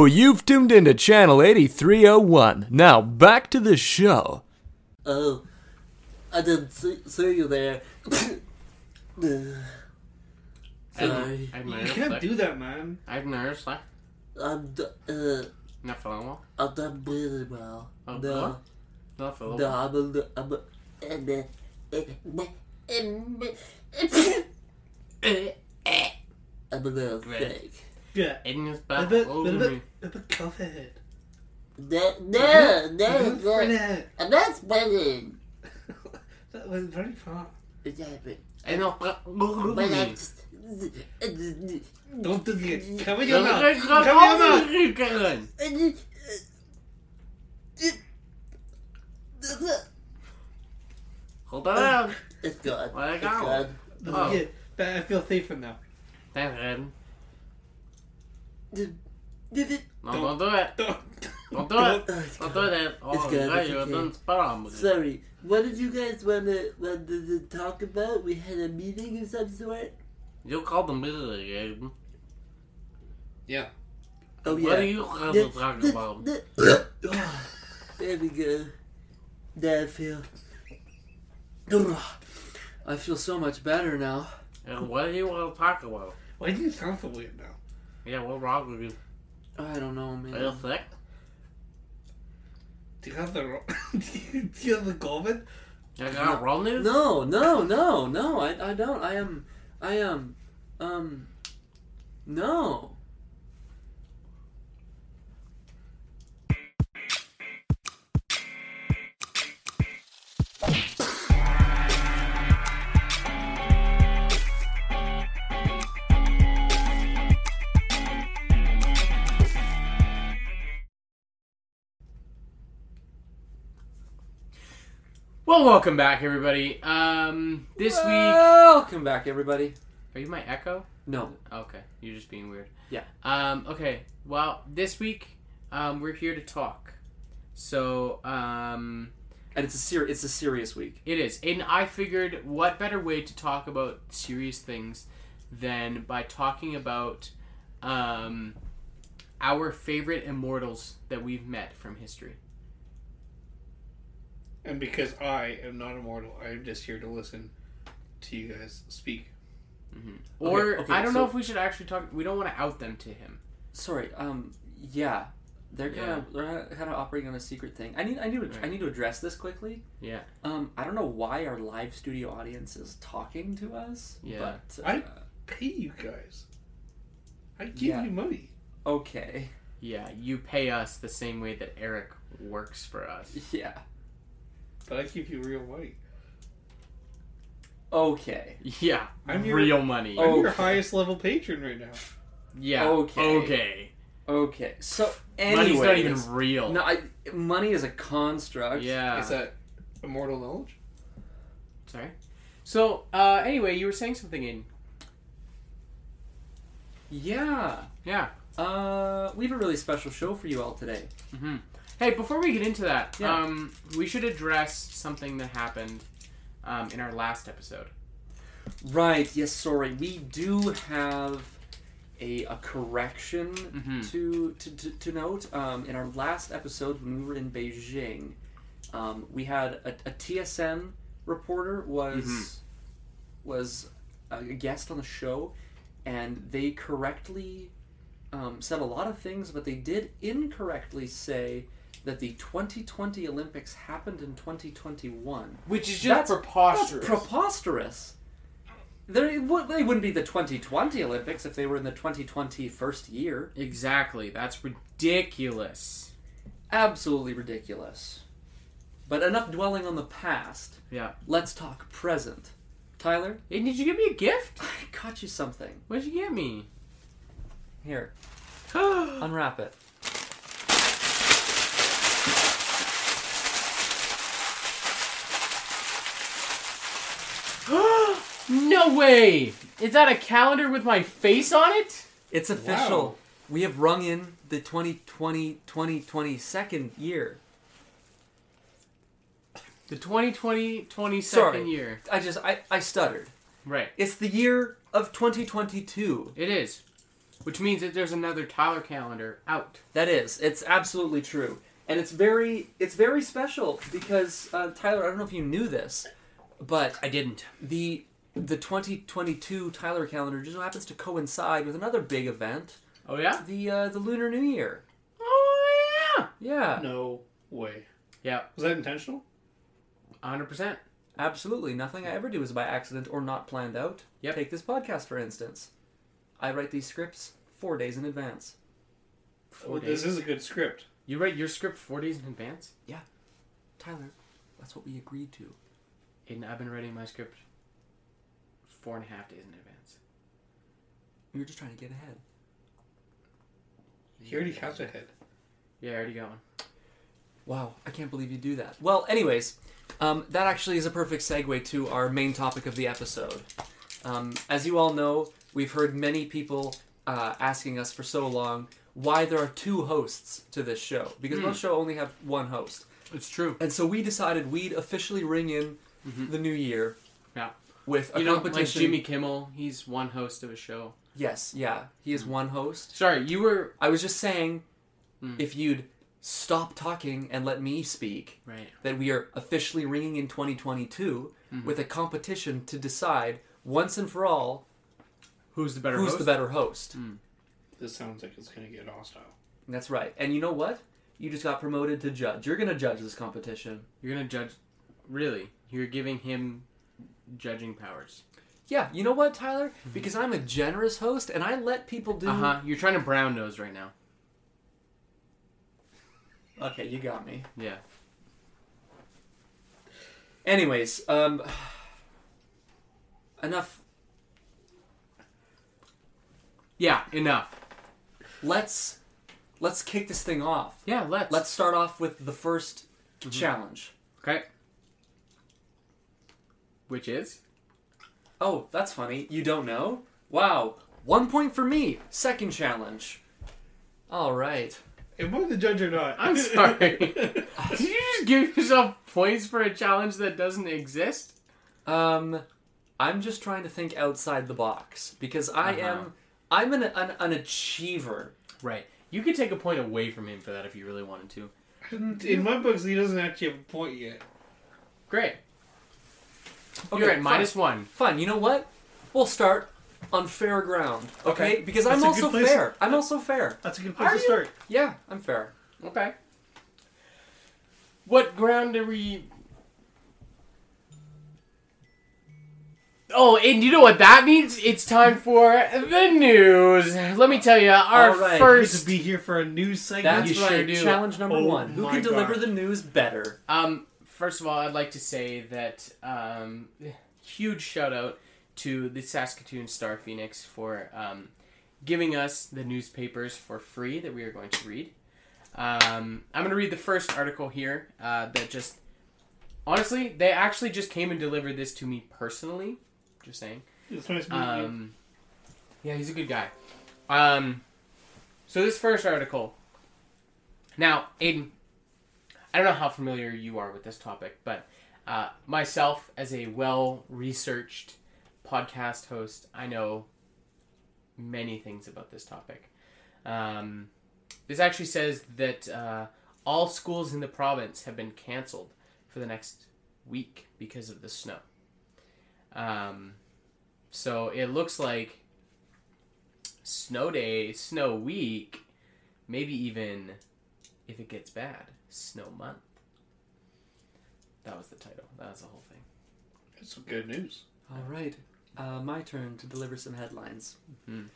Hello, you've tuned into channel 8301. Now, back to the show. Oh, I didn't see, see you there. Sorry. I'm You nervous. can't do that, man. I'm nervous. Like, I'm, d- uh, not feeling well. I'm not really well. Oh, no, what? Not feeling no, well. I'm a, li- I'm a, and, uh, I'm a little Great. sick. Yeah. In his A back bit, over a me. bit, a bit covered. No, no, no, no, That I'm not sweating. was very far. Exactly. I know. Over But I me. just, Don't do it. Cover your mouth. Cover your mouth. Karen. Hold on. It's gone. Let it It's go. gone. Oh. Yeah, but I feel safer now. Thanks, Ren. Did it? No, don't do it. Don't. Don't do it. Oh, Don't do that. Oh, good, yeah, it's you okay. don't spell on me. Sorry, what did you guys want to, want to, to talk about? We had a meeting of some sort? You called the middle again. Yeah. Oh, yeah. What are you going to talk about? Oh, there we go. Now I feel. I feel so much better now. And what do you want to talk about? Why do you sound so weird now? Yeah, what wrong with you? I don't know, Are you man. Do you have the ro- do, you, do you have the COVID? You got Ronald? No, no, no, no, I, I don't. I am, I am, um, no. Well, welcome back, everybody. Um, this week. Welcome back, everybody. Are you my echo? No. Okay, you're just being weird. Yeah. Um, okay, well, this week, um, we're here to talk. So, um, And it's a ser- it's a serious week. it is. And I figured what better way to talk about serious things than by talking about, um, our favorite immortals that we've met from history. And because I am not immortal, I am just here to listen to you guys speak. Or, okay, I don't know if we should actually talk, we don't want to out them to him. Sorry. Um. Yeah. They're kind Yeah. of they're kind of operating on a secret thing. I need I need to I need to address this quickly. Yeah. Um. I don't know why our live studio audience is talking to us. Yeah. But, I- uh, Pay you guys. I give Yeah. you money. okay. Yeah, you pay us the same way that Eric works for us. Yeah. But I give you real money. Okay. Yeah, I'm your- real money. I'm your Okay. highest level patron right now. yeah. Okay. Okay. Okay. So anyways, Money's not even real. No, I, money is a construct. Yeah. Is that immortal knowledge? Sorry. So, uh, anyway, you were saying something in. Yeah. Yeah. Uh, we have a really special show for you all today. hmm Hey, before we get into that, Yeah. um, we should address something that happened um, in our last episode. Right. Yes. Sorry. We do have a, a correction Mhm. to, to, to, to note. Um, in our last episode, when we were in Beijing, um, we had a, a TSN reporter was Mhm. was a guest on the show, and they correctly um, said a lot of things, but they did incorrectly say that the 2020 Olympics happened in 2021. Which is just That's preposterous. There, it would- they wouldn't be the 2020 Olympics if they were in the 2020 first year. exactly. That's ridiculous. Absolutely ridiculous. But enough dwelling on the past. Yeah. Let's talk present. Tyler, Hey, did you give me a gift? I got you something. What did you get me? Here, unwrap it. Way! Is that a calendar with my face on it? It's official. Wow. We have rung in the 2020 2022nd year. The 2020 22nd Sorry. year. I just I, I stuttered. Right. It's the year of 2022. It is. which means that there's another Tyler calendar out. That is, it's absolutely true, and it's very, it's very special because uh, Tyler, I don't know if you knew this, but I didn't. the the 2022 Tyler calendar just happens to coincide with another big event, Oh yeah. the uh, the Lunar New Year. Oh yeah. Yeah, No way. Yeah. Was that intentional? 100. percent absolutely. Nothing I ever do is by accident or not planned out. Yep. Take this podcast for instance. I write these scripts four days in advance. Four Well, days. this is a good script. You write your script four days in advance. Yeah. Tyler, that's what we agreed to. Aiden, I've been writing my script four and a half days in advance. We were just trying to get ahead. He already has a head. Yeah, I already got one. Wow, I can't believe you do that. Well, anyways, um, that actually is a perfect segue to our main topic of the episode. Um, as you all know, we've heard many people uh, asking us for so long why there are two hosts to this show because Hmm. most show only have one host, It's true. and so we decided we'd officially ring in Mhm. the new year. Yeah. With a You know, like competition. Jimmy Kimmel, he's one host of a show. Yes, yeah, he is one host. Sorry, you were I was just saying, Hmm. if you'd stop talking and let me speak, right. that we are officially ringing in 2022 Mhm. with a competition to decide once and for all Who's the better who's host? the better host. This sounds like it's gonna get hostile. That's right. And you know what? You just got promoted to judge. You're going to judge this competition. You're gonna judge. Really, you're giving him judging powers. Yeah, you know what, Tyler? Because I'm a generous host and I let people do. Uh huh. You're trying to brown nose right now. Okay, you got me. Yeah. Anyways, um. Enough. Yeah. Enough. Let's. Let's kick this thing off. Yeah. Let's. Let's start off with the 1st challenge. Okay. Which is? Oh, that's funny. You don't know? Wow. One point for me. Second challenge. All right. Am I the judge or not? I'm sorry. Did you just give yourself points for a challenge that doesn't exist? Um, I'm just trying to think outside the box because I Uh-huh. am. I'm an, an an achiever. Right. You could take a point away from him for that if you really wanted to. In my books, he doesn't actually have a point yet. Great. Okay, You're at fine. minus one. Fine. You know what? We'll start on fair ground. Okay? Okay. Because That's I'm a also good place- fair. I'm also fair. That's a good place place to to start. Yeah, I'm fair. Okay. What ground are we? Oh, and you know what that means? It's time for the news. Let me tell you, our All right. Good first to be here for a news segment. That's you sure right. do. Challenge number Oh one. Who my can deliver God. the news better? Um, first of all, I'd like to say that um, huge shout out to the Saskatoon Star Phoenix for um, giving us the newspapers for free that we are going to read. Um, I'm going to read the first article here uh, that just honestly, they actually just came and delivered this to me personally. Just saying. It's nice. Um, yeah, he's a good guy. Um, so this first article. Now, Aiden, I don't know how familiar you are with this topic, but uh, myself, as a well-researched podcast host, I know many things about this topic. Um, this actually says that uh, all schools in the province have been canceled for the next week because of the snow. Um, so it looks like snow day, snow week, maybe even if it gets bad, snow month. That was the title. That was the whole thing. It's some good news. All right, uh, my turn to deliver some headlines. Mhm.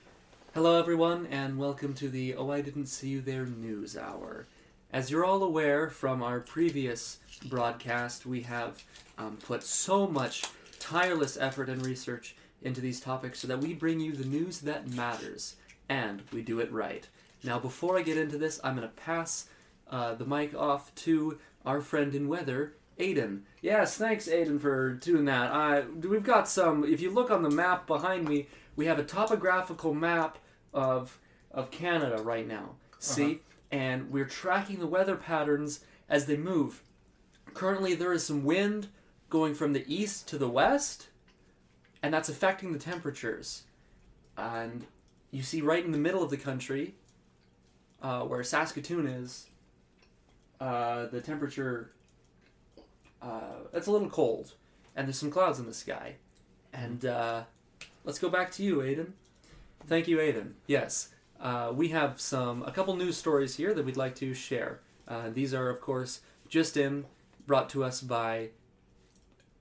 Hello, everyone, and welcome to the Oh I Didn't See You There News Hour. As you're all aware from our previous broadcast, we have um, put so much tireless effort and research into these topics so that we bring you the news that matters, and we do it right. Now, before I get into this, I'm going to pass uh, the mic off to our friend in weather, Aiden. Yes, thanks, Aiden, for doing that. Uh, we've got some. If you look on the map behind me, we have a topographical map of of Canada right now. See, and we're tracking the weather patterns as they move. Currently, there is some wind going from the east to the west, and that's affecting the temperatures. And you see right in the middle of the country, uh, where Saskatoon is, uh, the temperature uh, it's a little cold, and there's some clouds in the sky. And uh, let's go back to you, Aiden. Thank you, Aiden. Yes, uh, we have some a couple news stories here that we'd like to share. Uh, these are, of course, just in, brought to us by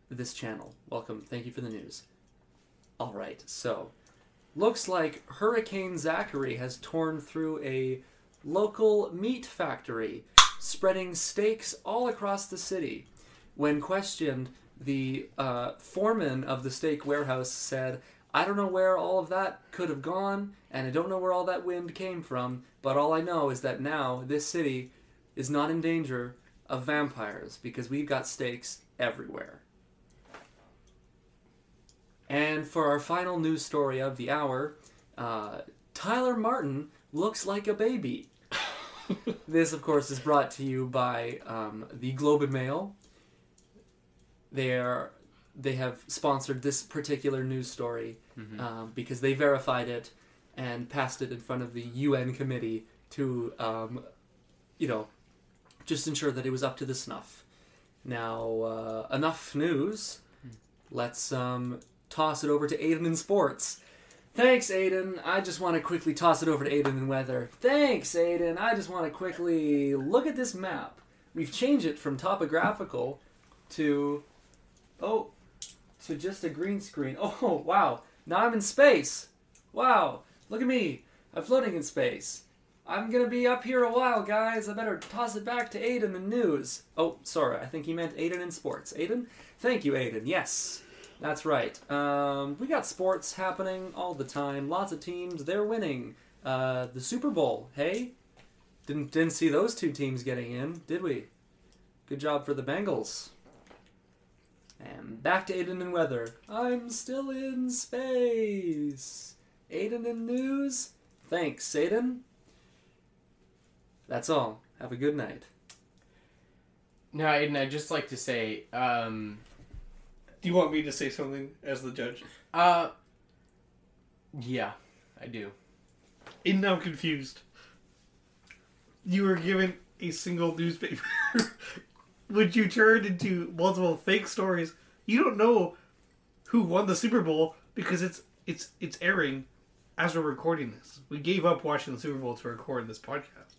this channel. Welcome. Thank you for the news. All right, so looks like Hurricane Zachary has torn through a local meat factory, spreading stakes all across the city. When questioned, the uh, foreman of the steak warehouse said, I don't know where all of that could have gone, and I don't know where all that wind came from, but all I know is that now this city is not in danger of vampires because we've got stakes everywhere. And for our final news story of the hour, uh, Tyler Martin looks like a baby. this, of course, is brought to you by um, the Globe and Mail. They are they have sponsored this particular news story um, because they verified it and passed it in front of the UN committee to, um, you know, just ensure that it was up to the snuff. Now, uh, enough news. Let's um, toss it over to Aiden in sports. Thanks, Aiden. I just want to quickly toss it over to Aiden in weather. Thanks, Aiden. I just want to quickly look at this map. We've changed it from topographical to oh to just a green screen. Oh wow! Now I'm in space. Wow! Look at me. I'm floating in space. I'm gonna be up here a while, guys. I better toss it back to Aiden in news. Oh, sorry. I think he meant Aiden in sports. Aiden? Thank you, Aiden. Yes. That's right. Um, we got sports happening all the time. Lots of teams. They're winning. Uh, the Super Bowl. Hey, didn't didn't see those two teams getting in, did we? Good job for the Bengals. And back to Aiden and weather. I'm still in space. Aiden and news. Thanks, Aiden. That's all. Have a good night. Now, Aiden, I'd just like to say, um, Do you want me to say something as the judge? uh, yeah, I do. And now I'm confused. You were given a single newspaper, which you turned into multiple fake stories. You don't know who won the Super Bowl because it's it's it's airing as we're recording this. We gave up watching the Super Bowl to record this podcast.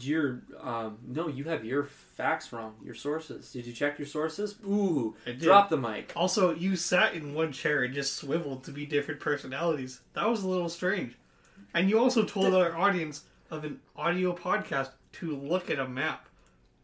Your um no, you have your facts wrong. Your sources. Did you check your sources? Ooh, I did. drop the mic. Also, you sat in one chair and just swiveled to be different personalities. That was a little strange. And you also told our audience of an audio podcast to look at a map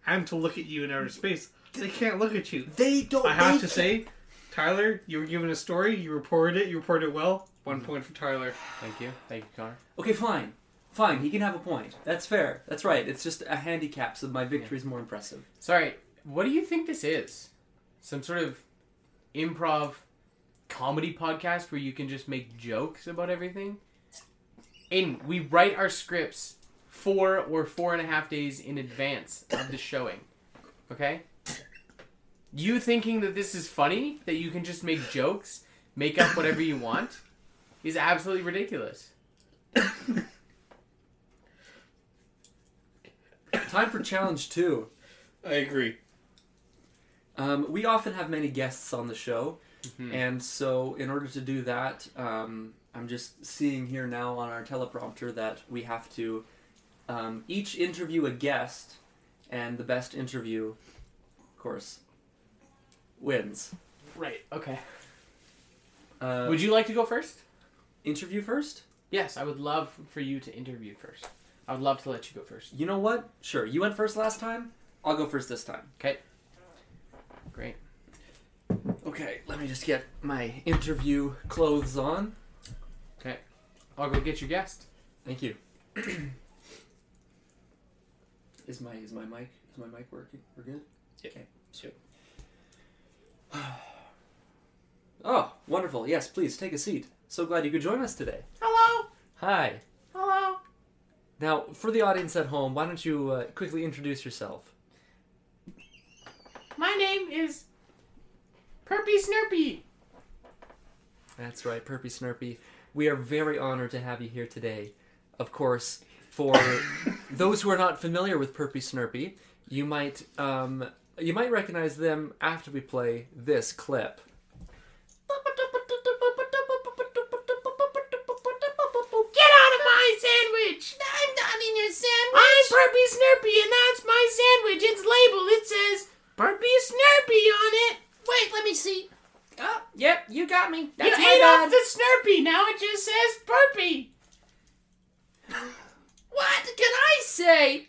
and to look at you in outer space. They can't look at you. They don't. I have to say, Tyler, you were given a story. You reported it. You reported it well. One point for Tyler. Thank you. Thank you, Connor. Okay, fine, fine. He can have a point. That's fair. That's right. It's just a handicap, so my victory is more impressive. Sorry, what do you think this is? Some sort of improv comedy podcast where you can just make jokes about everything? Aiden, we write our scripts four or four and a half days in advance of the showing. Okay? You thinking that this is funny, that you can just make jokes, make up whatever you want, is absolutely ridiculous. Time for challenge two. I agree. Um, we often have many guests on the show, Mhm. and so in order to do that, um, I'm just seeing here now on our teleprompter that we have to um, each interview a guest, and the best interview, of course, wins. Right, okay. Uh, Would you like to go first? interview first? Yes, I would love for you to interview first. I would love to let you go first. You know what? Sure. You went first last time. I'll go first this time. Okay. Great. Okay. Let me just get my interview clothes on. Okay. I'll go get your guest. Thank you. is my is my mic is my mic working? We're good. Yeah. Okay. Sure. Oh, wonderful. Yes, please take a seat. So glad you could join us today. Hello. Hi. Hello. Now, for the audience at home, why don't you uh, quickly introduce yourself? My name is Perpy Snurpy. That's right, Perpy Snurpy. We are very honored to have you here today. Of course, for those who are not familiar with Perpy Snurpy, you might um, you might recognize them after we play this clip. Me. That's you my ate bad. off the Snurpy. Now it just says Burpee. What can I say?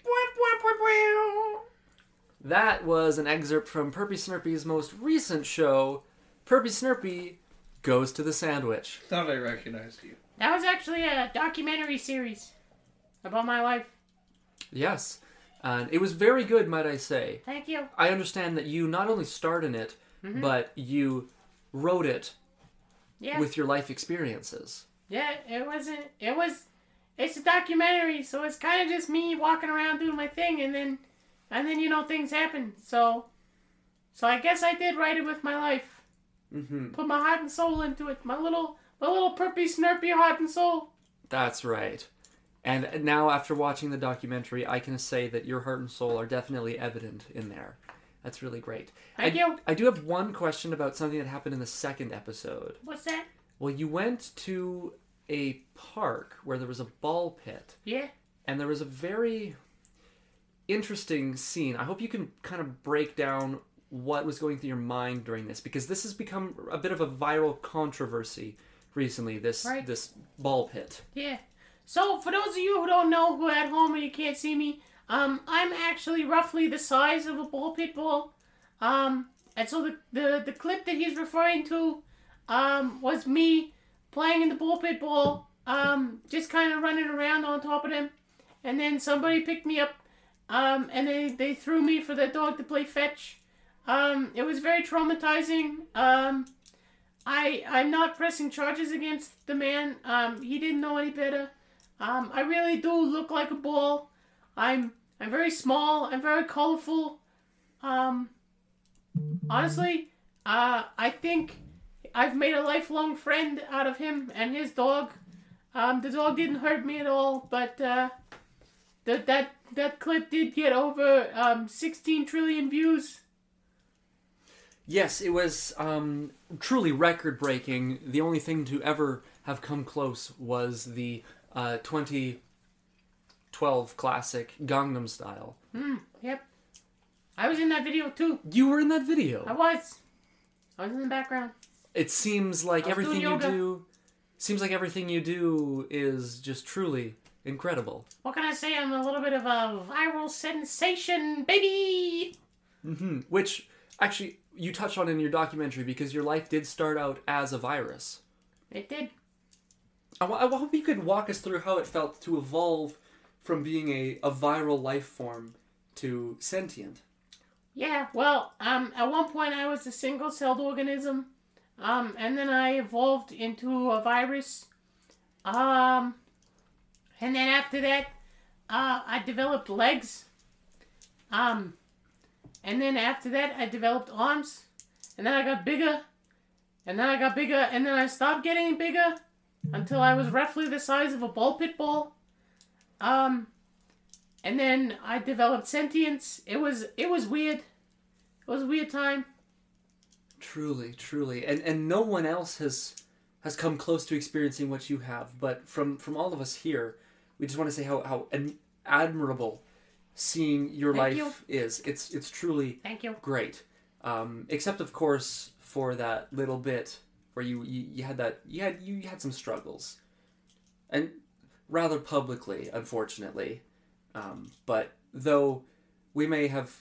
That was an excerpt from Perpy Snurpy's most recent show, Perpy Snurpy Goes to the Sandwich. Thought I recognized you. That was actually a documentary series about my life. Yes. And it was very good, might I say. Thank you. I understand that you not only starred in it, mm-hmm. but you wrote it Yeah. with your life experiences. Yeah, it wasn't. It was. It's a documentary, so it's kind of just me walking around doing my thing, and then, and then you know things happen. So, so I guess I did write it with my life. hmm Put my heart and soul into it. My little, my little perpy snurpy heart and soul. That's right. And now, after watching the documentary, I can say that your heart and soul are definitely evident in there. That's really great. Thank I, you. I do have one question about something that happened in the second episode. What's that? Well, you went to a park where there was a ball pit, Yeah. and there was a very interesting scene. I hope you can kind of break down what was going through your mind during this, because this has become a bit of a viral controversy recently. This Right. this ball pit. Yeah. So for those of you who don't know, who are at home and you can't see me, um, I'm actually roughly the size of a ball pit ball. Um, and so the, the, the clip that he's referring to, um, was me playing in the ball pit ball, um, just kind of running around on top of them. And then somebody picked me up, um, and they, they threw me for the dog to play fetch. Um, it was very traumatizing. Um, I I'm not pressing charges against the man. Um, he didn't know any better. Um, I really do look like a ball. I'm I'm very small. I'm very colorful. Um, honestly, uh, I think I've made a lifelong friend out of him and his dog. Um, the dog didn't hurt me at all, but uh, that that that clip did get over um, 16 trillion views. Yes, it was um, truly record breaking. The only thing to ever have come close was the uh, 2012 classic Gangnam Style. Hmm. Yep. I was in that video too. You were in that video. I was. I was in the background. It seems like everything you do seems like everything you do is just truly incredible. What can I say? I'm a little bit of a viral sensation, baby. hmm Which actually you touch on in your documentary because your life did start out as a virus. It did. I, wa- I hope you could walk us through how it felt to evolve from being a, a viral life form to sentient. Yeah. Well, um, at one point I was a single-celled organism, um, and then I evolved into a virus. Um, and then after that, uh, I developed legs. Um, and then after that, I developed arms, and then I got bigger, and then I got bigger, and then I stopped getting bigger until I was roughly the size of a ball pit ball. Um, and then I developed sentience. It was it was weird. It was a weird time. Truly, truly, and and no one else has has come close to experiencing what you have. But from from all of us here, we just want to say how how ad- admirable seeing your Thank life is. It's it's truly Thank you. great. Um, except of course for that little bit where you, you you had that you had you had some struggles, and rather publicly, unfortunately. Um, but though we may have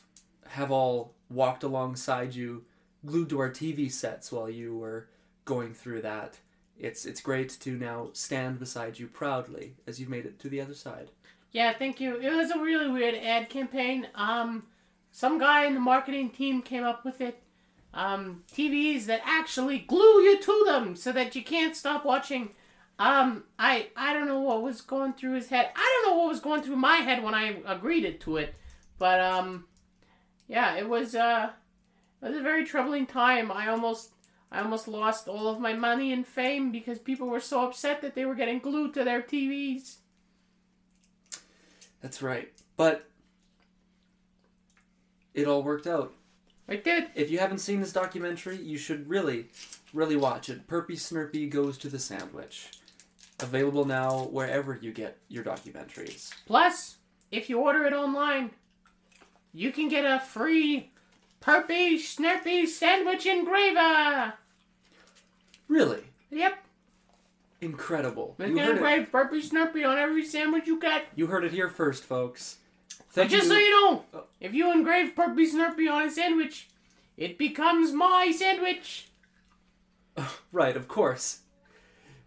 have all walked alongside you, glued to our TV sets while you were going through that, it's it's great to now stand beside you proudly as you've made it to the other side. Yeah, thank you. It was a really weird ad campaign. Um, some guy in the marketing team came up with it. Um, TVs that actually glue you to them so that you can't stop watching. Um, I I don't know what was going through his head. I don't know what was going through my head when I agreed it to it, but um, yeah, it was uh, it was a very troubling time. I almost I almost lost all of my money and fame because people were so upset that they were getting glued to their TVs. That's right. But it all worked out. I did. If you haven't seen this documentary, you should really, really watch it. Perpy Snurpy Goes to the Sandwich. Available now wherever you get your documentaries. Plus, if you order it online, you can get a free Perpy Snurpy sandwich engraver. Really Yep. incredible. They You can heard, it, engrave Perpy Snurpy on every sandwich you get. you heard it here first, folks. But Thank just you. so you know, Oh. if you engrave Perpy Snurpy on a sandwich, it becomes my sandwich. Right, of course.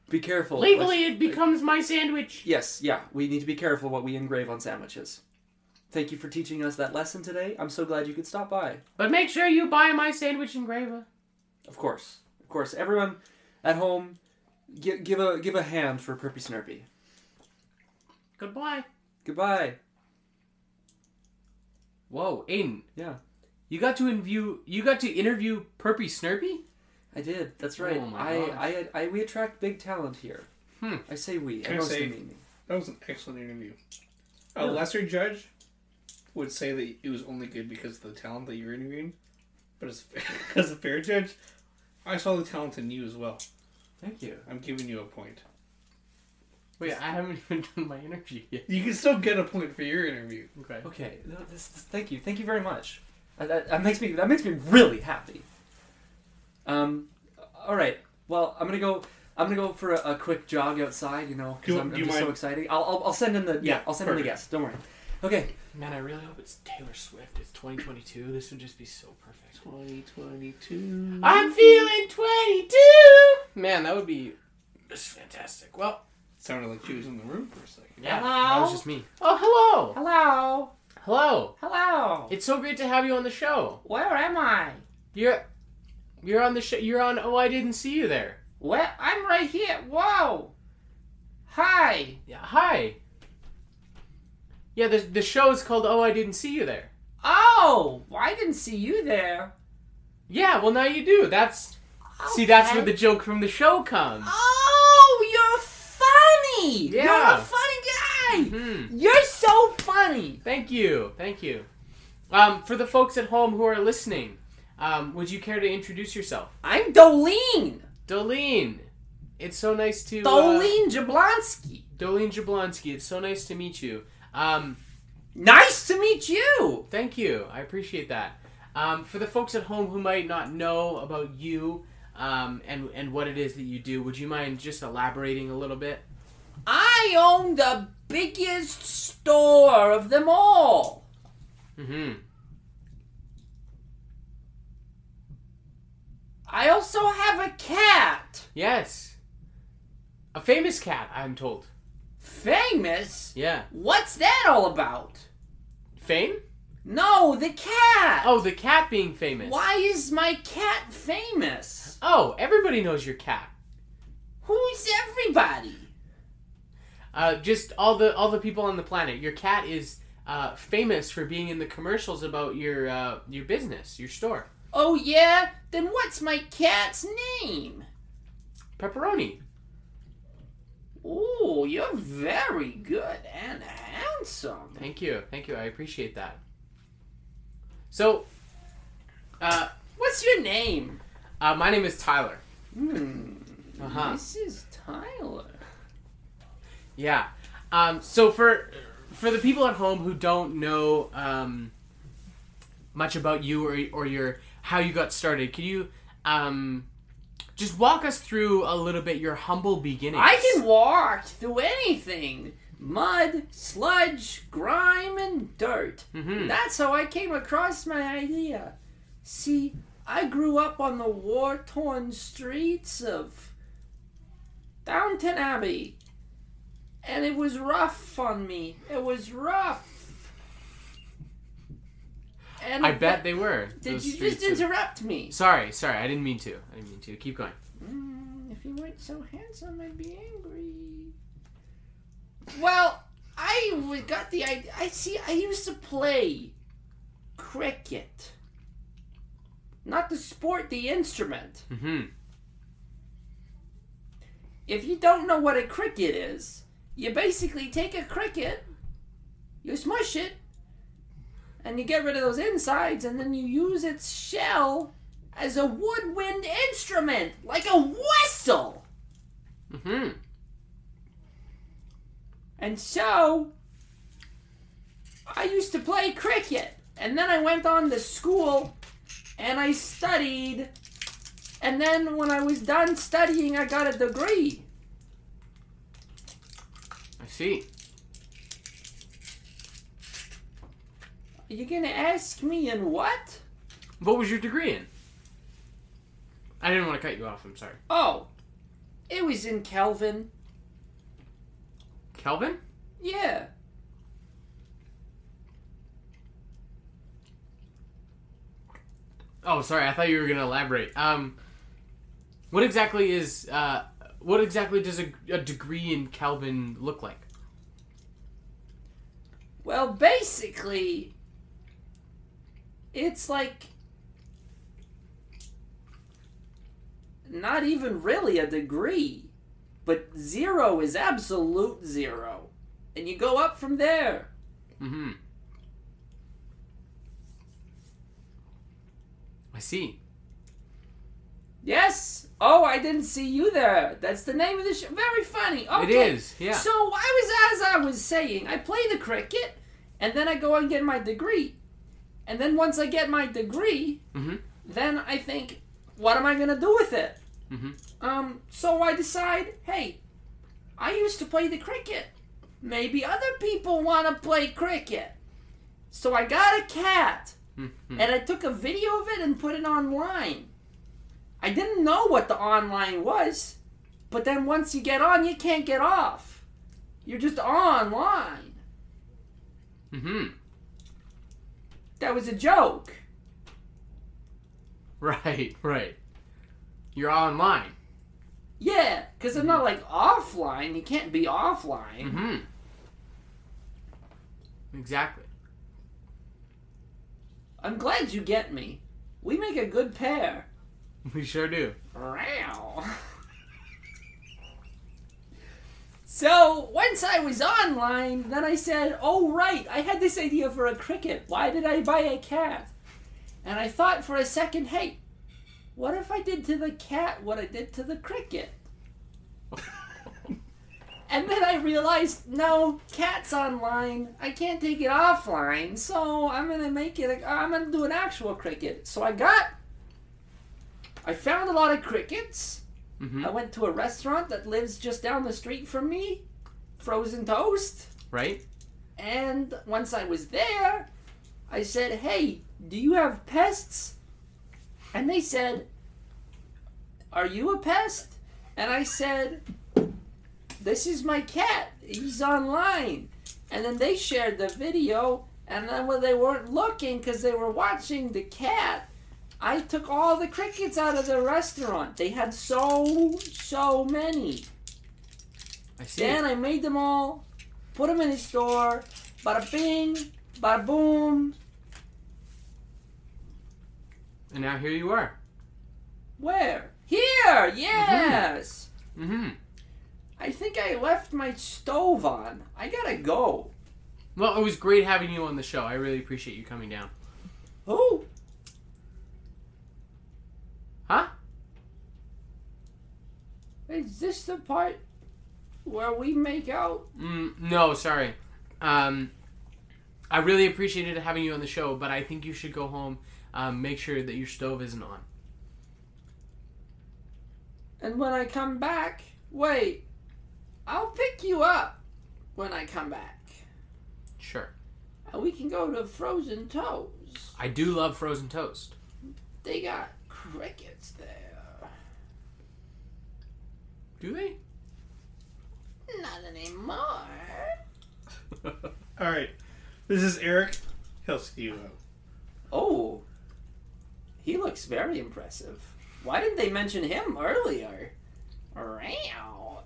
Be careful. Legally, it becomes my sandwich. Yes, yeah, we need to be careful what we engrave on sandwiches. Thank you for teaching us that lesson today. I'm so glad you could stop by. But make sure you buy my sandwich engraver. Of course, of course. Everyone at home, give, give a give a hand for Perpy Snurpy. Goodbye. Goodbye. Whoa, Aiden. Yeah. You got to interview. You got to interview Perpy Snurpy. I did. That's right. Oh my I, gosh. I, I, we attract big talent here. Hmm. I say we. Can I I know say- it's me. That was an excellent interview. A Yeah. lesser judge would say that it was only good because of the talent that you're interviewing, but as, as a fair judge, I saw the talent in you as well. Thank you. I'm giving you a point. Wait, I haven't even done my interview yet. You can still get a point for your interview. Okay. Okay. No, this, this, thank you. Thank you very much. That, that, that makes me that makes me really happy. Um. All right. Well, I'm gonna go. I'm gonna go for a, a quick jog outside. You know, because I'm, I'm you just so excited. I'll, I'll I'll send in the yeah. Yeah, I'll send in the perfect. guest. Don't worry. Okay. Man, I really hope it's Taylor Swift. It's 2022. This would just be so perfect. 2022. I'm feeling 22. Man, that would be just fantastic. Well, Sounded like she was in the room for a second. yeah, Hello? that was just me. Oh, hello. Hello. Hello. Hello. It's so great to have you on the show. Where am I? You're you're on the show. You're on. Oh, I didn't see you there. Where? I'm right here. Whoa. Hi. Yeah. Hi. Yeah, the the show is called Oh, I didn't see you there. Oh, I didn't see you there. Yeah. Well, now you do. That's see. That's where the joke from the show comes. Oh, you're funny. You're Yeah. a funny guy. Hmm. You're so funny. Thank you. Thank you. Um, for the folks at home who are listening, um, would you care to introduce yourself? I'm Dolene. Dolene. It's so nice to. Uh, Jablonski. Dolene Jablonski. It's so nice to meet you. Um, Nice to meet you. thank you. I appreciate that. Um, for the folks at home who might not know about you um, and and what it is that you do, would you mind just elaborating a little bit? I own the biggest store of them all. Mm-hmm. I also have a cat. Yes. A famous cat, I'm told. Famous? Yeah. What's that all about? Fame? No, the cat. Oh, the cat being famous. Why is my cat famous? Oh, everybody knows your cat. Who's everybody? Uh, just all the all the people on the planet. Your cat is uh, famous for being in the commercials about your uh, your business, your store. Oh yeah? Then what's my cat's name? Pepperoni. Ooh, you're very good and handsome. Thank you, thank you. I appreciate that. So, uh, What's your name? uh, my name is Tyler. Hmm. Uh-huh. This is Tyler. Yeah. Um, so for for the people at home who don't know um, much about you or or your how you got started, can you um, just walk us through a little bit your humble beginnings? I can walk through anything. Mud, sludge, grime, and dirt. Mhm. That's how I came across my idea. See, I grew up on the war torn streets of Downton Abbey. And it was rough on me. It was rough. And I bet they were. Did you just of- interrupt me? Sorry, sorry. I didn't mean to. I didn't mean to. Keep going. Mm, if you weren't so handsome, I'd be angry. Well, I got the idea. I see. I used to play cricket. not the sport, the instrument. Mm-hmm. If you don't know what a cricket is, you basically take a cricket, you smush it, and you get rid of those insides, and then you use its shell as a woodwind instrument, like a whistle. Mm-hmm. And so, I used to play cricket. And then I went on to school and I studied. And then when I was done studying, I got a degree. I see. You gonna ask me in what? What was your degree in? I didn't want to cut you off. I'm sorry. Oh, it was in Kelvin. Kelvin? Yeah. Oh, sorry. I thought you were to elaborate. Um, what exactly is uh, what exactly does a, a degree in Kelvin look like? Well, basically, it's like not even really a degree, but zero is absolute zero. And you go up from there. Mm-hmm. I see. Yes? Oh, I didn't see you there. That's the name of the show. Very funny. Okay. It is, yeah. So I was, as I was saying, I play the cricket, and then I go and get my degree. And then once I get my degree, Mhm. then I think, what am I going to do with it? Mhm. Um, so I decide, hey, I used to play the cricket. Maybe other people want to play cricket. So I got a cat Mhm. and I took a video of it and put it online. I didn't know what the online was, but then once you get on, you can't get off. You're just online. Mm-hmm. That was a joke. Right, right. You're online. Yeah, because I'm not like offline. You can't be offline. Mm-hmm. Exactly. I'm glad you get me. We make a good pair. We sure do. Wow. So once I was online, then I said, "Oh right, I had this idea for a cricket. Why did I buy a cat?" And I thought for a second, "Hey, what if I did to the cat what I did to the cricket?" And then I realized, no, cat's online. I can't take it offline, so I'm gonna make it. A, I'm gonna do an actual cricket. So I got. I found a lot of crickets. Mm-hmm. I went to a restaurant that lives just down the street from me, Frozen Toast. Right? And once I was there, I said, Hey, do you have pests? And they said, Are you a pest? And I said, This is my cat. He's online. And then they shared the video. And then when they weren't looking because they were watching the cat, I took all the crickets out of the restaurant. They had so, so many. I see. Then I made them all, put them in the store. Bada bing, bada boom. and now here you are. Where? Here, yes. Mm-hmm. I think I left my stove on. I gotta go. Well, it was great having you on the show. I really appreciate you coming down. Who? Is this the part where we make out? Mm, no, sorry. Um, I really appreciated having you on the show, but I think you should go home. Um, make sure that your stove isn't on. And when I come back, wait, I'll pick you up when I come back. Sure. And we can go to Frozen Toes. I do love frozen toast. They got crickets there. Do they? Not anymore. All right, this is Eric. He'll see you out. Oh, he looks very impressive. Why didn't they mention him earlier? Wow.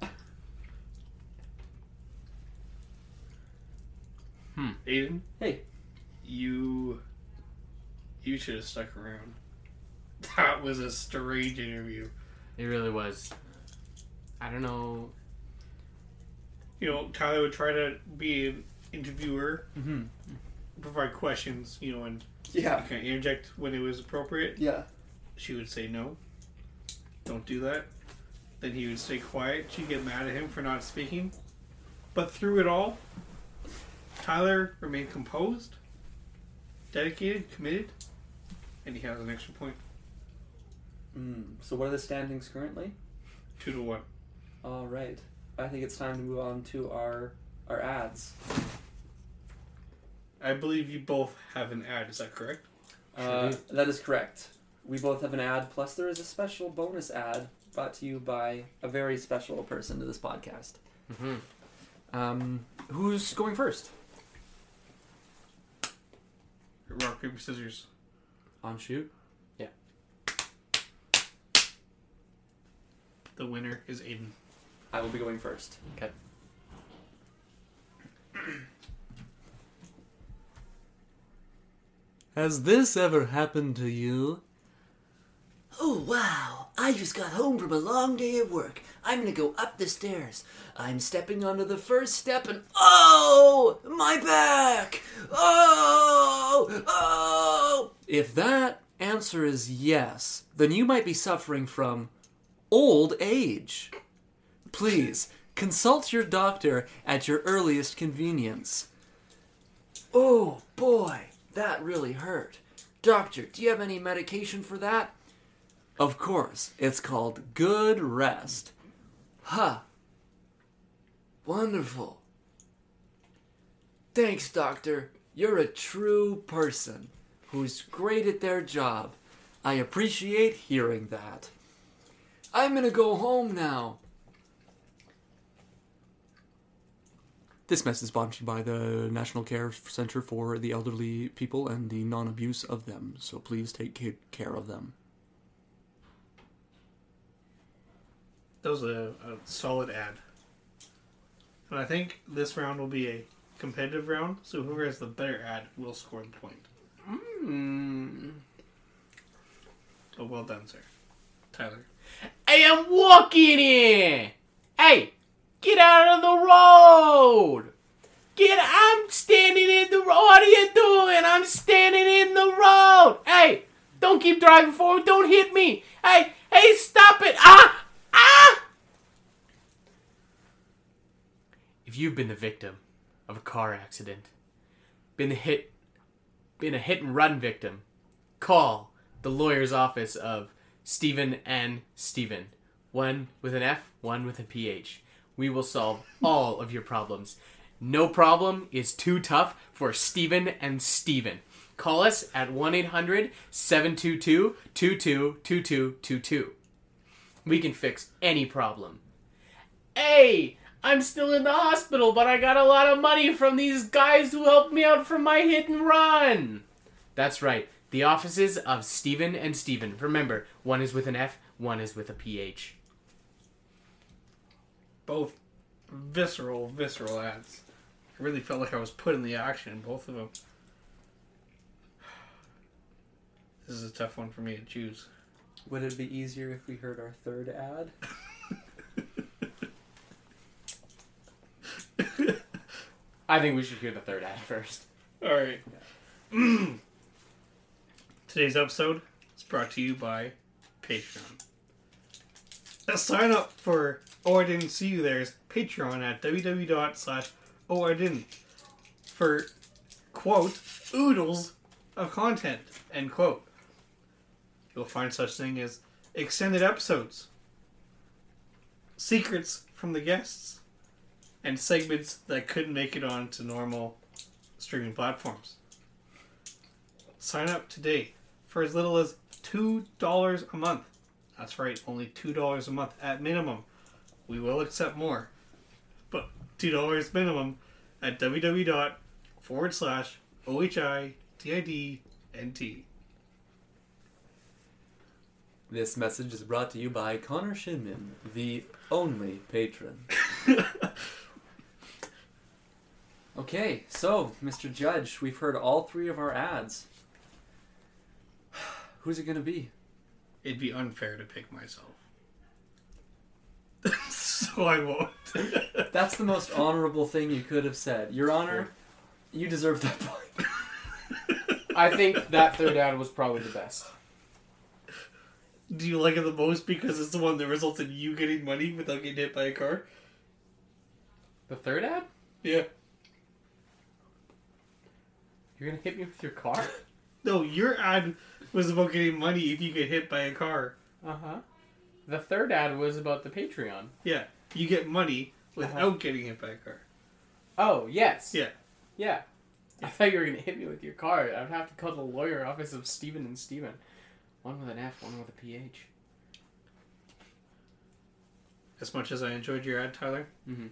Hmm. Aiden. Hey. You. You should have stuck around. That was a strange interview. It really was. I don't know. You know, Tyler would try to be an interviewer, Mm-hmm. provide questions, you know, and Yeah. kind of interject when it was appropriate. Yeah. She would say no. Don't do that. Then he would stay quiet. She'd get mad at him for not speaking. But through it all, Tyler remained composed, dedicated, committed, and he has an extra point. Mm. So what are the standings currently? Two to one. All right. I think it's time to move on to our our ads. I believe you both have an ad. Is that correct? Uh, that is correct. We both have an ad, plus there is a special bonus ad brought to you by a very special person to this podcast. Mm-hmm. Um, who's going first? Rock paper scissors. On shoot. Yeah. The winner is Aiden. I will be going first. Okay. Has this ever happened to you? Oh, wow. I just got home from a long day of work. I'm gonna go up the stairs. I'm stepping onto the first step and. Oh! My back! Oh! Oh! If that answer is yes, then you might be suffering from old age. Please consult your doctor at your earliest convenience. Oh, boy. That really hurt. Doctor, do you have any medication for that? Of course, it's called good rest. Huh. Wonderful. Thanks, Doctor. You're a true person who's great at their job. I appreciate hearing that. I'm gonna go home now. This message is sponsored by the National Care Center for the Elderly People and the non abuse of them, so please take care of them. That was a, a solid ad. And I think this round will be a competitive round, so whoever has the better ad will score the point. Mm. But well done, sir. Tyler. Hey, I'm walking in. Hey, get out of the road. Get. I'm standing in the road. What are you doing? I'm standing in the road. Hey, don't keep driving forward. Don't hit me. Hey, hey, stop it. Ah, ah. If you've been the victim of a car accident, been hit, been a hit and run victim, call the lawyer's office of Stephen and Stephen. One with an F, one with a PH. We will solve all of your problems. No problem is too tough for Stephen and Stephen. Call us at 1 800 722 222222. We can fix any problem. Hey, I'm still in the hospital, but I got a lot of money from these guys who helped me out from my hit and run. That's right. The offices of Stephen and Stephen. Remember, one is with an F, one is with a PH. Both visceral, visceral ads. I really felt like I was put in the action in both of them. This is a tough one for me to choose. Would it be easier if we heard our third ad? I think we should hear the third ad first. All right. Today's episode is brought to you by Patreon. Sign up for Oh I Didn't See You There's Patreon at www Oh I Didn't for quote oodles of content end quote. You'll find such thing as extended episodes, secrets from the guests, and segments that couldn't make it onto normal streaming platforms. Sign up today for as little as $2 a month. That's right, only $2 a month at minimum. We will accept more, but $2 minimum at www forward slash OHIDIDNT. This message is brought to you by Connor Shinman, the only patron. Okay, so, Mr. Judge, we've heard all three of our ads. Who's it gonna be? It'd be unfair to pick myself. so I won't. That's the most honorable thing you could have said. Your Honor, you deserve that point. I think that third ad was probably the best. Do you like it the most because it's the one that results in you getting money without getting hit by a car? The third ad? Yeah. You're gonna hit me with your car? No, your ad was about getting money if you get hit by a car. Uh huh. The third ad was about the Patreon. Yeah, you get money without getting hit by a car. Oh yes. Yeah. Yeah. I thought you were gonna hit me with your car. I'd have to call the lawyer office of Stephen and Stephen. One with an F, one with a PH. As much as I enjoyed your ad, Tyler, Mhm.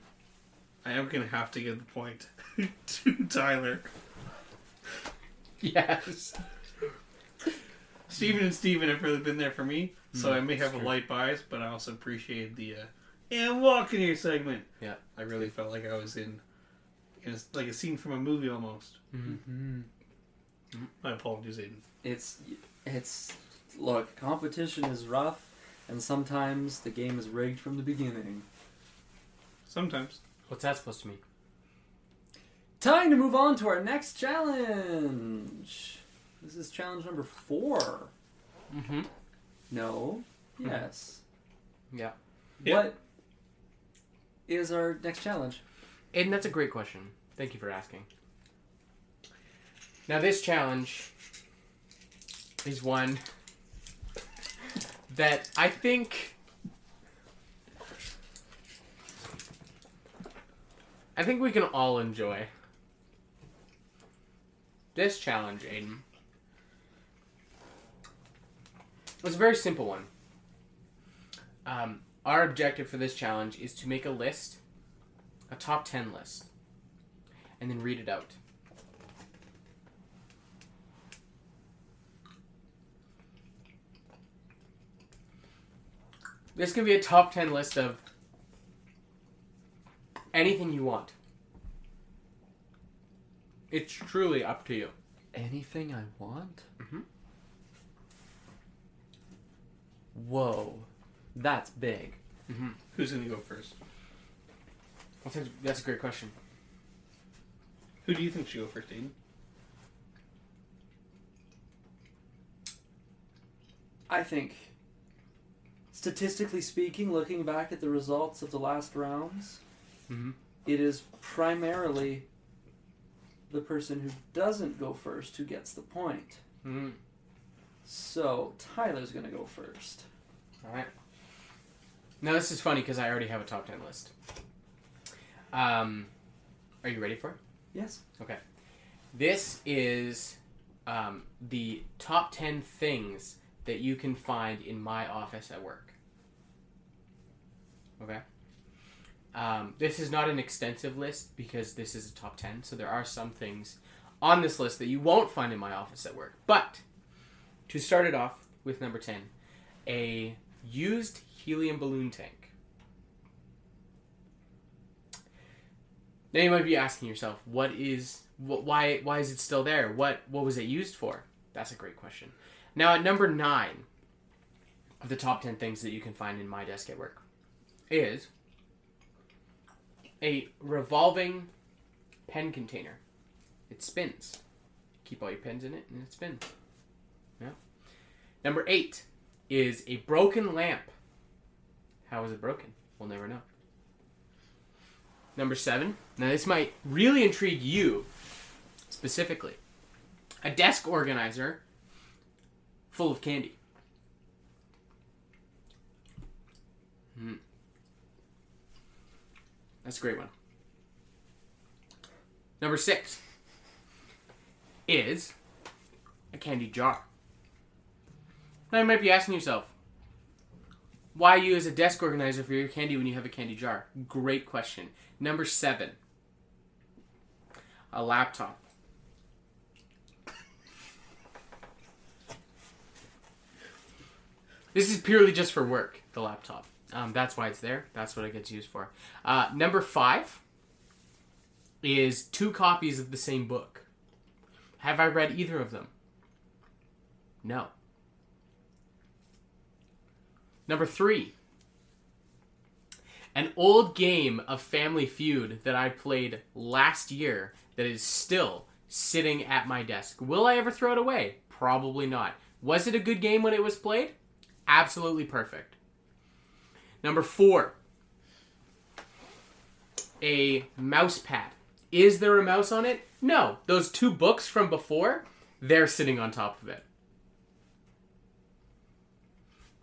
I am gonna have to give the point to Tyler. Yes. Stephen and Stephen have really been there for me, so I may have a light bias, but I also appreciate the uh, and walking here segment. Yeah. I really felt like I was in, in a, like a scene from a movie almost. Mm-hmm. My apologies, Aiden. It's it's look, competition is rough, and sometimes the game is rigged from the beginning. Sometimes. What's that supposed to mean? Time to move on to our next challenge. This is challenge number four. Mm-hmm. No. Yes. Yeah. Yeah. What is our next challenge? Aiden, that's a great question. Thank you for asking. Now, this challenge is one that I think. I think we can all enjoy. This challenge, Aiden. It's a very simple one. Um, our objective for this challenge is to make a list a top 10 list and then read it out. This can be a top 10 list of anything you want. It's truly up to you. Anything I want? Mhm. Whoa. That's big. Who's gonna go first? That's a, that's a great question. Who do you think should go first, Aiden? I think, statistically speaking, looking back at the results of the last rounds, Mhm. it is primarily the person who doesn't go first who gets the point. Mm. So Tyler's gonna go first. All right. Now this is funny because I already have a top ten list. Um, are you ready for it? Yes. Okay. This is um, the top ten things that you can find in my office at work. Okay. Um, this is not an extensive list because this is a top ten, so there are some things on this list that you won't find in my office at work. But to start it off with number ten, a used helium balloon tank. Now you might be asking yourself, what is wh- why why is it still there? What what was it used for? That's a great question. Now at number nine of the top ten things that you can find in my desk at work is a revolving pen container. It spins. Keep all your pens in it and it spins. Yeah. Number eight is a broken lamp. How is it broken? We'll never know. Number seven. Now this might really intrigue you specifically. A desk organizer full of candy. Hmm. That's a great one. Number six is a candy jar. Now you might be asking yourself, why use a desk organizer for your candy when you have a candy jar? Great question. Number seven, a laptop. This is purely just for work, the laptop. Um, that's why it's there. That's what it gets used for. Uh, number five is two copies of the same book. Have I read either of them? No. Number three. An old game of Family Feud that I played last year that is still sitting at my desk. Will I ever throw it away? Probably not. Was it a good game when it was played? Absolutely perfect. Number four. A mouse pad. Is there a mouse on it? No. Those two books from before, they're sitting on top of it.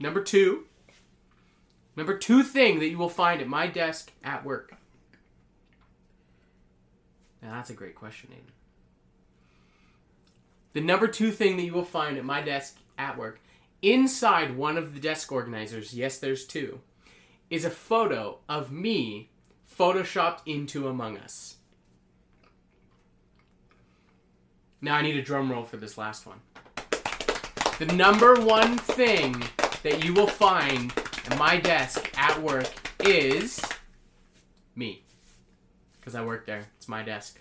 Number two. Number two thing that you will find at my desk at work. Now that's a great question, Aiden. The number two thing that you will find at my desk at work, inside one of the desk organizers, yes, there's two, is a photo of me photoshopped into Among Us. Now I need a drum roll for this last one. The number one thing that you will find at my desk at work is me. Because I work there. It's my desk.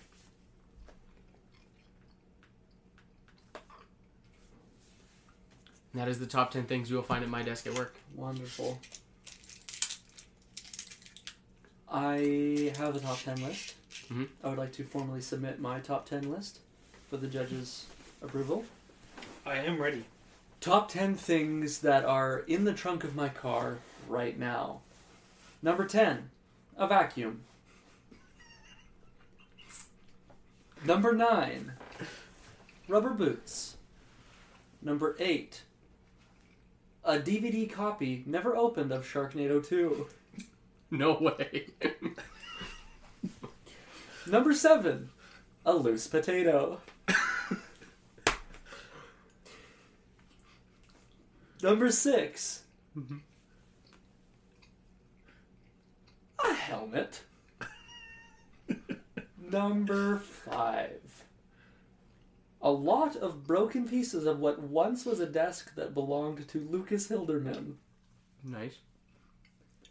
And that is the top 10 things you will find at my desk at work. Wonderful. I have a top 10 list. Mhm. I would like to formally submit my top 10 list for the judges' approval. I am ready. Top 10 things that are in the trunk of my car right now. Number 10, a vacuum. Number 9, rubber boots. Number 8, a DVD copy never opened of Sharknado 2. No way. Number 7, a loose potato. Number 6, Mhm. a helmet. Number 5, a lot of broken pieces of what once was a desk that belonged to Lucas Hilderman, nice.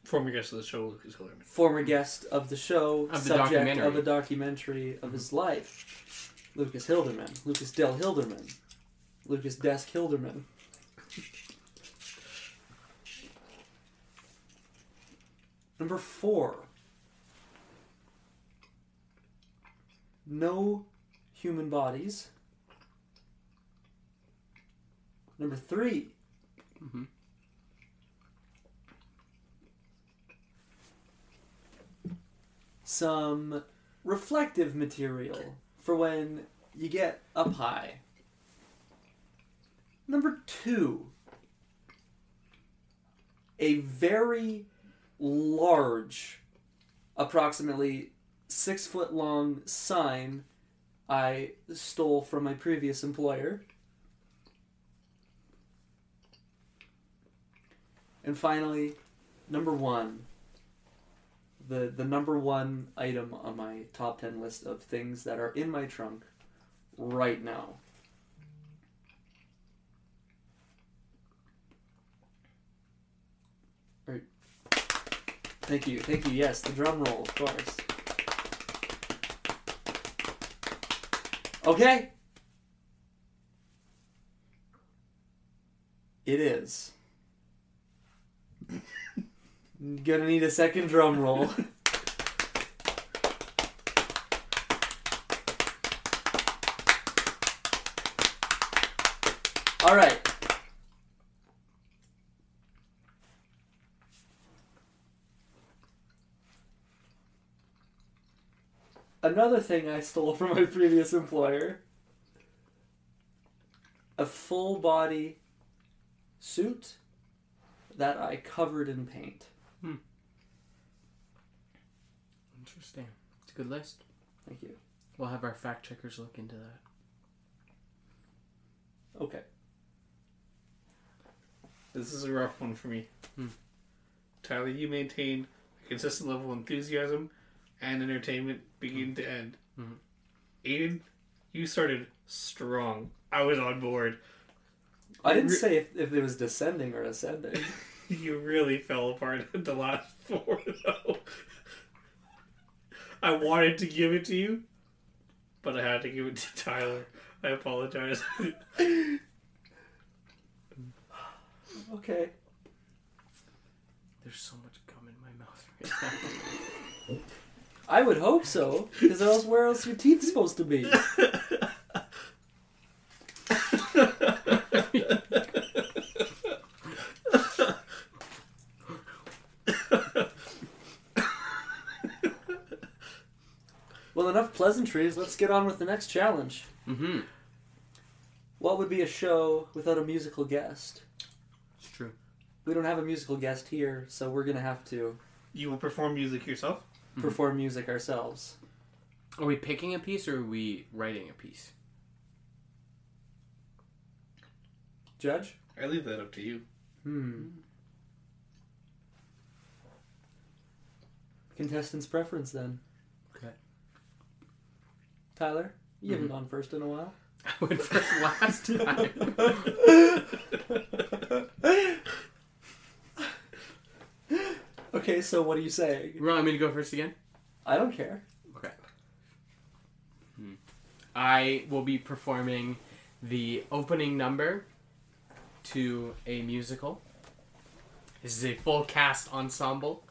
Former guest of the show, Lucas Hilderman. former guest of the show, Of the subject of a documentary of his life. Lucas Hilderman, Lucas Del Hilderman, Lucas Desk Hilderman. Number four. No human bodies. Number 3 Mhm. Some reflective material for when you get up high. Number two, a very large, approximately six foot long sign I stole from my previous employer. And finally, number one, the the number one item on my top 10 list of things that are in my trunk right now. Thank you. Thank you. Yes, the drum roll, of course. Okay. It is. Gonna need a second drum roll. All right. Another thing I stole from my previous employer a full body suit that I covered in paint. Interesting. It's a good list. Thank you. We'll have our fact checkers look into that. Okay. This is a rough one for me. Hmm. Tyler, you maintain a consistent level of enthusiasm and entertainment beginning to end. Mhm. Aiden, you started strong. I was on board. I didn't Re- say if, if it was descending or ascending. You really fell apart at the last four, though. I wanted to give it to you, but I had to give it to Tyler. I apologize. okay. There's so much gum in my mouth right now. I would hope so, because else where else your teeth supposed to be? Well, enough pleasantries. Let's get on with the next challenge. mm-hmm. What would be a show without a musical guest? It's true. We don't have a musical guest here, so we're gonna have to You will perform music yourself. Perform music ourselves. Are we picking a piece or are we writing a piece? Judge? I leave that up to you. Hmm. Contestant's preference then. Okay. Tyler, you haven't gone first in a while. I went first last time. Okay, so what are you saying? Do you want me to go first again? I don't care. Okay. Hmm. I will be performing the opening number to a musical. This is a full cast ensemble.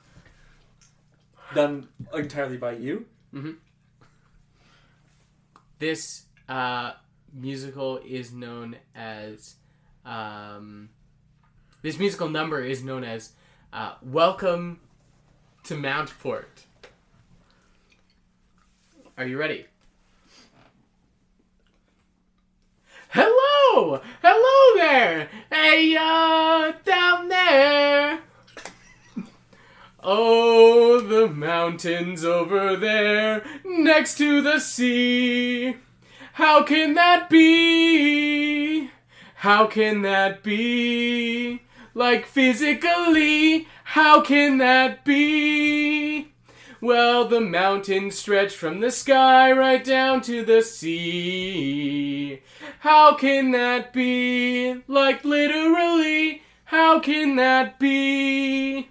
Done entirely by you. This uh, musical is known as. Um, this musical number is known as uh, Welcome to Mountport. Are you ready? Hello! Hello there! Hey, uh, down there! Oh, the mountains over there, next to the sea. How can that be? How can that be? Like physically, how can that be? Well, the mountains stretch from the sky right down to the sea. How can that be? Like literally, how can that be?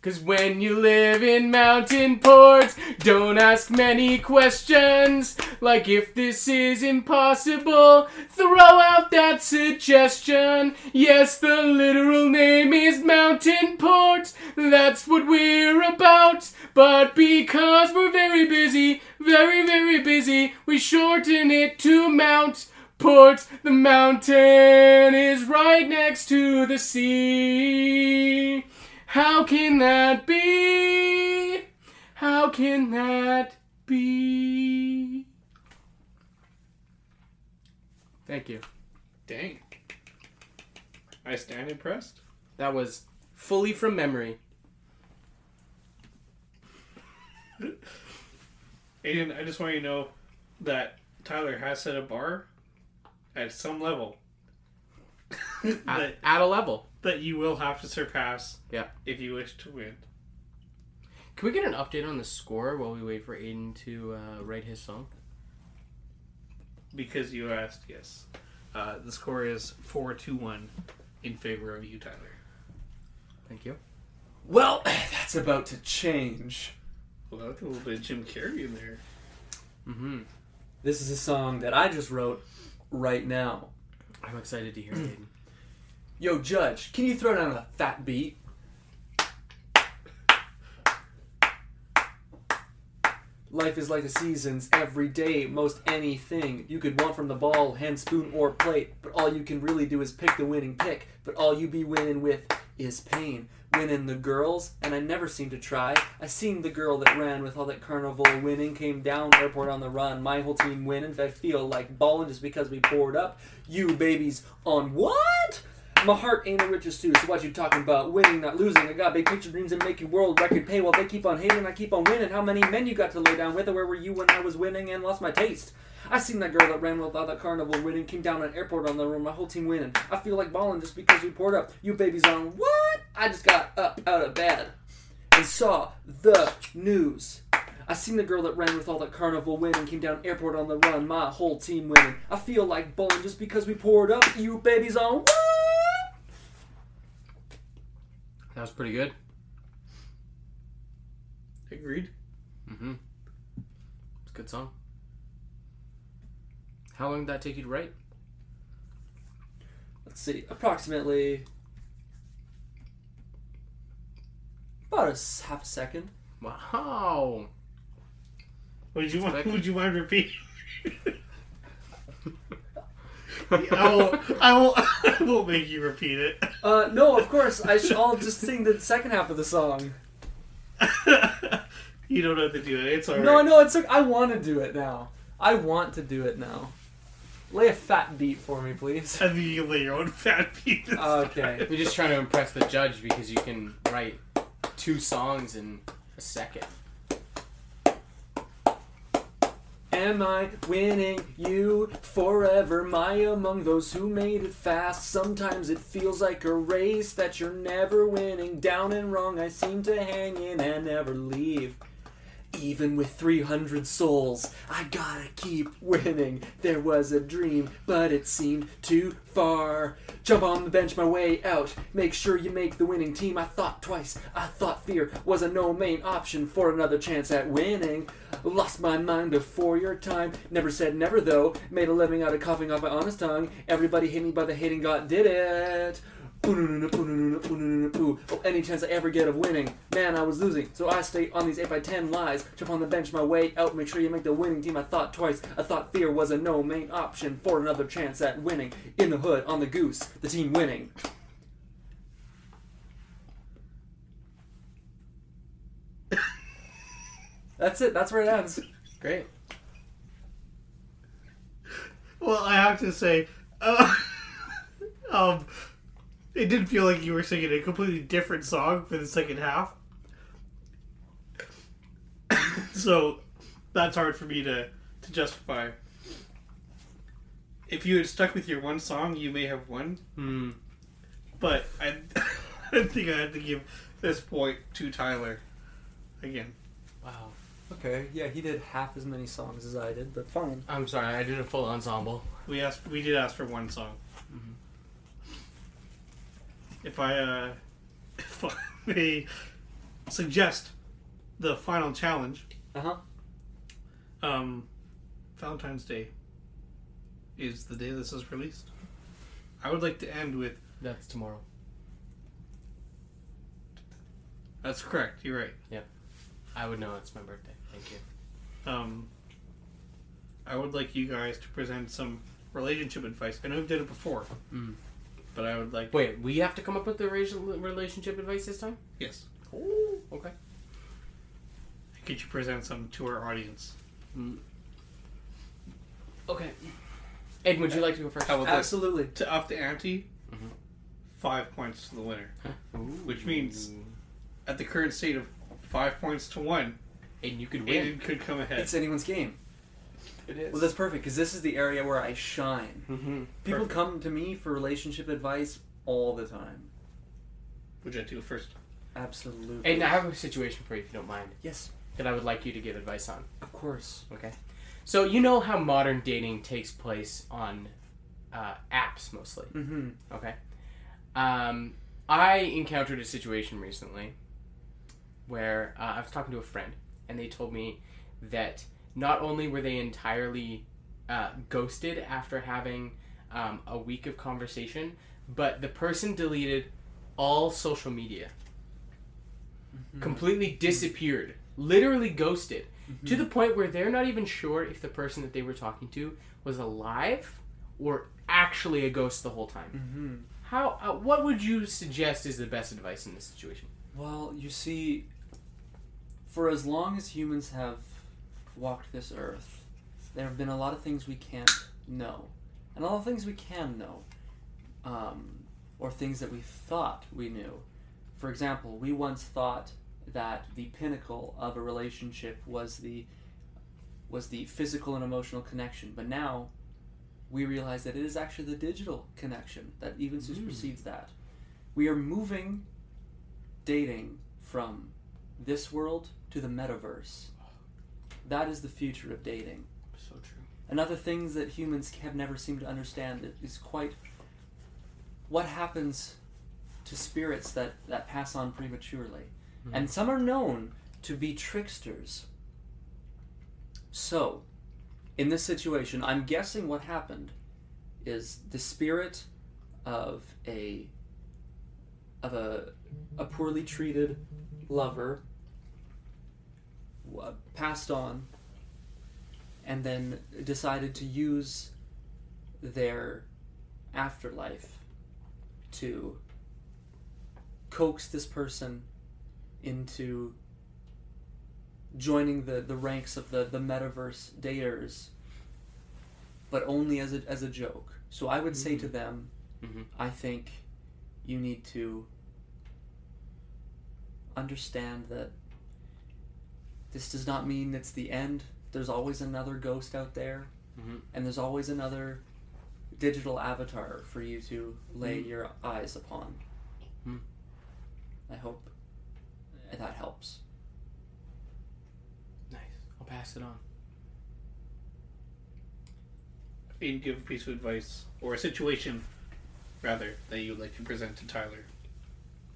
Cause when you live in mountain ports, don't ask many questions. Like if this is impossible, throw out that suggestion. Yes, the literal name is Mountain Port. That's what we're about. But because we're very busy, very, very busy, we shorten it to Mount Port. The mountain is right next to the sea. How can that be? How can that be? Thank you. Dang. I stand impressed. That was fully from memory. Aiden, I just want you to know that Tyler has set a bar at some level At, at a level. That you will have to surpass Yeah. if you wish to win. Can we get an update on the score while we wait for Aiden to uh, write his song? Because you asked, yes. Uh, the score is 4 2 1 in favor of you, Tyler. Thank you. Well, that's about to change. Well, I like a little bit of Jim Carrey in there. Mm-hmm. This is a song that I just wrote right now. I'm excited to hear it, Aiden. Yo, Judge, can you throw down a fat beat? Life is like the seasons, every day, most anything you could want from the ball, hand, spoon, or plate. But all you can really do is pick the winning pick. But all you be winning with is pain. Winning the girls, and I never seem to try. I seen the girl that ran with all that carnival winning, came down airport on the run. My whole team winning, I feel like balling just because we poured up. You babies on what? My heart ain't a riches too, so what you talking about? Winning, not losing. I got big picture dreams and making world record pay while they keep on hating. I keep on winning. How many men you got to lay down with? Or where were you when I was winning and lost my taste? I seen that girl that ran with all that carnival winning, came down an airport on the run, my whole team winning. I feel like balling just because we poured up. You babies on what? I just got up out of bed and saw the news. I seen the girl that ran with all that carnival winning, came down airport on the run, my whole team winning. I feel like balling just because we poured up. You babies on what? That was pretty good. Agreed. Mm-hmm. It's a good song. How long did that take you to write? Let's see, approximately About a half a second. Wow. Would you want? Expected. would you mind repeating? I will. I will. I will make you repeat it. Uh, no, of course. I sh- I'll just sing the second half of the song. you don't have to do it. It's alright. No, no, it's like I want to do it now. I want to do it now. Lay a fat beat for me, please. I think you can lay your own fat penis. Okay. We're just trying to impress the judge because you can write two songs in a second. Am I winning you forever? I among those who made it fast? Sometimes it feels like a race that you're never winning. Down and wrong, I seem to hang in and never leave. Even with 300 souls, I gotta keep winning. There was a dream, but it seemed too far. Jump on the bench, my way out. Make sure you make the winning team. I thought twice. I thought fear was a no main option for another chance at winning. Lost my mind before your time. Never said never though. Made a living out of coughing off my honest tongue. Everybody hit me, by the hating God did it. Oh, any chance I ever get of winning, man, I was losing. So I stay on these 8x10 lies. Jump on the bench my way out. Make sure you make the winning team. I thought twice. I thought fear was a no main option for another chance at winning. In the hood, on the goose, the team winning. That's it. That's where it ends. Great. Well, I have to say, uh, um, it did feel like you were singing a completely different song for the second half. so that's hard for me to, to justify. If you had stuck with your one song, you may have won. Hmm. But I, I think I have to give this point to Tyler again. Wow. Okay, yeah, he did half as many songs as I did, but fine. I'm sorry, I did a full ensemble. We asked. We did ask for one song. If I, uh, if I may suggest the final challenge, Uh huh. um, Valentine's Day is the day this is released. I would like to end with. That's tomorrow. That's correct. You're right. Yeah. I would know it's my birthday. Thank you. Um, I would like you guys to present some relationship advice. I know you've done it before, Mm. But I would like. Wait, we have to come up with the relationship advice this time? Yes. Oh, okay. Could you present some to our audience? Okay. Ed, would you like to go first? How about? Absolutely. To up the ante, Mhm. five points to the winner. Ooh. Which means- At the current state of five points to one, and you could win. Aiden could come ahead. It's anyone's game. It is. Well, that's perfect because this is the area where I shine. mm-hmm. People Perfect. come to me for relationship advice all the time. Would you like to go first? Absolutely. And I have a situation for you, if you don't mind, yes, that I would like you to give advice on. of course. Okay. So you know how modern dating takes place on uh, apps mostly. Mm-hmm. Okay. Um, I encountered a situation recently where uh, I was talking to a friend, and they told me that not only were they entirely uh, ghosted after having um, a week of conversation, but the person deleted all social media, completely disappeared, literally ghosted, to the point where they're not even sure if the person that they were talking to was alive or actually a ghost the whole time. Mm-hmm. How? Uh, what would you suggest is the best advice in this situation? Well, you see, for as long as humans have walked this earth, there have been a lot of things we can't know, and a lot of things we can know, um, or things that we thought we knew. For example, we once thought that the pinnacle of a relationship was the was the physical and emotional connection, but now we realize that it is actually the digital connection that even supersedes that. We are moving dating from this world to the metaverse. That is the future of dating. So true. And other things that humans have never seemed to understand is quite what happens to spirits that, that pass on prematurely. Hmm. And some are known to be tricksters. So, in this situation, I'm guessing what happened is the spirit of a of a a poorly treated lover passed on and then decided to use their afterlife to coax this person into joining the, the ranks of the, the metaverse daters, but only as a, as a joke. So I would say to them, Mhm. I think you need to understand that this does not mean it's the end. There's always another ghost out there, Mhm. and there's always another digital avatar for you to lay your eyes upon. Hmm. I hope that helps. Nice. I'll pass it on. And give a piece of advice or a situation, rather, that you would like to present to Tyler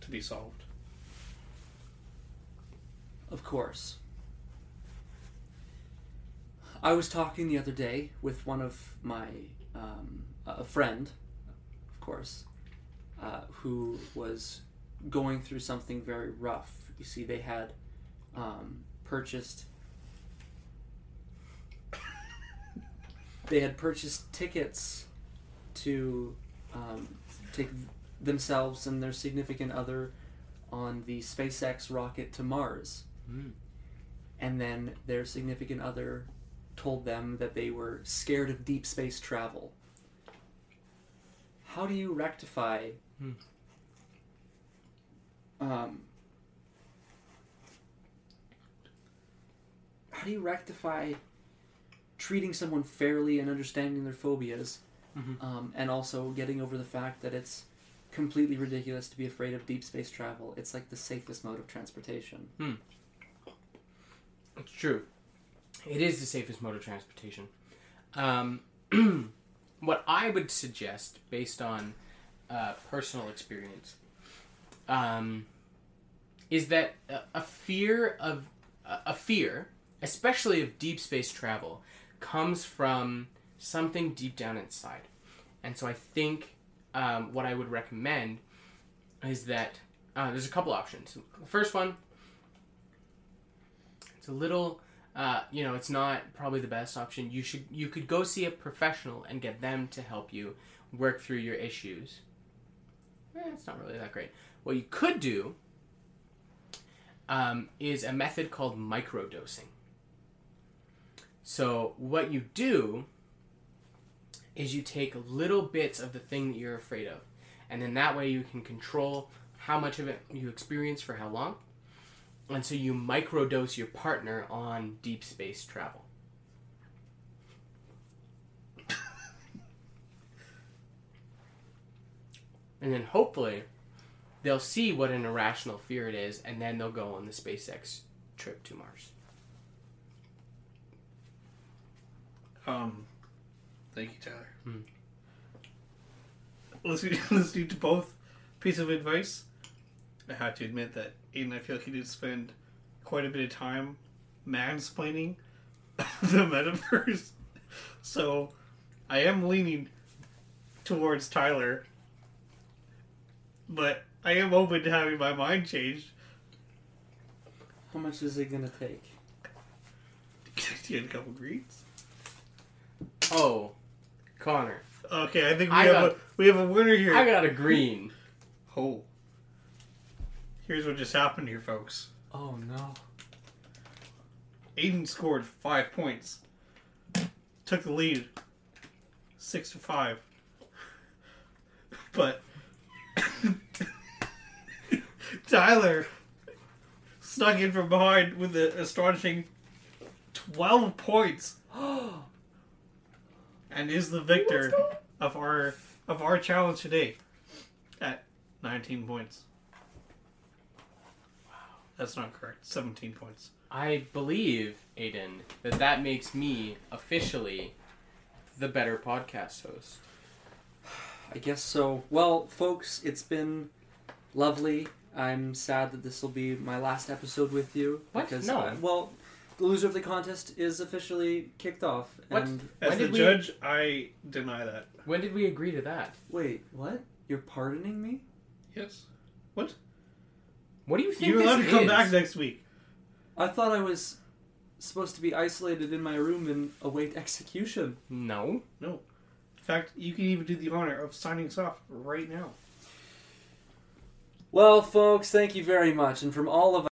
to be solved. Of course. I was talking the other day with one of my um, a friend, of course, uh, who was going through something very rough. You see, they had um, purchased they had purchased tickets to um, take themselves and their significant other on the SpaceX rocket to Mars. Mm. And then their significant other told them that they were scared of deep space travel. How do you rectify Hmm. um, how do you rectify treating someone fairly and understanding their phobias Mhm. um, and also getting over the fact that it's completely ridiculous to be afraid of deep space travel it's like the safest mode of transportation It's true. It is the safest mode of transportation. Um, what I would suggest, based on uh, personal experience, um, is that a, a fear of a a fear, especially of deep space travel, comes from something deep down inside. And so I think um, what I would recommend is that uh, there's a couple options. The first one it's a little, uh, you know, it's not probably the best option. You should, you could go see a professional and get them to help you work through your issues. Eh, it's not really that great. What you could do um, is a method called microdosing. So what you do is you take little bits of the thing that you're afraid of, and then that way you can control how much of it you experience for how long and so you microdose your partner on deep space travel. and then hopefully they'll see what an irrational fear it is, and then they'll go on the SpaceX trip to Mars. Um, thank you, Tyler. Hmm. Listening, listening to both piece of advice, I have to admit that Aiden, I feel like he did spend quite a bit of time mansplaining the metaverse. So, I am leaning towards Tyler, but I am open to having my mind changed. how much is it going to take Do you have a couple greens? Oh, Connor, Okay, I think we I have got- a we have a winner here. I got a green. Oh. Here's what just happened here, folks. oh no Aiden scored five points. Took the lead. Six to five. But Tyler snuck in from behind with an astonishing twelve points and is the victor of our of our challenge today at nineteen points. That's not correct. Seventeen points. I believe, Aiden, that that makes me officially the better podcast host. I guess so. Well, folks, it's been lovely. I'm sad that this will be my last episode with you What? because No. uh, well, the loser of the contest is officially kicked off. What? And As When the did we- judge, I deny that. When did we agree to that? wait, what? You're pardoning me? Yes. What? What do you think? You're allowed to this come is? back next week. I thought I was supposed to be isolated in my room and await execution. No. No. In fact, you can even do the honor of signing us off right now. Well, folks, thank you very much. And from all of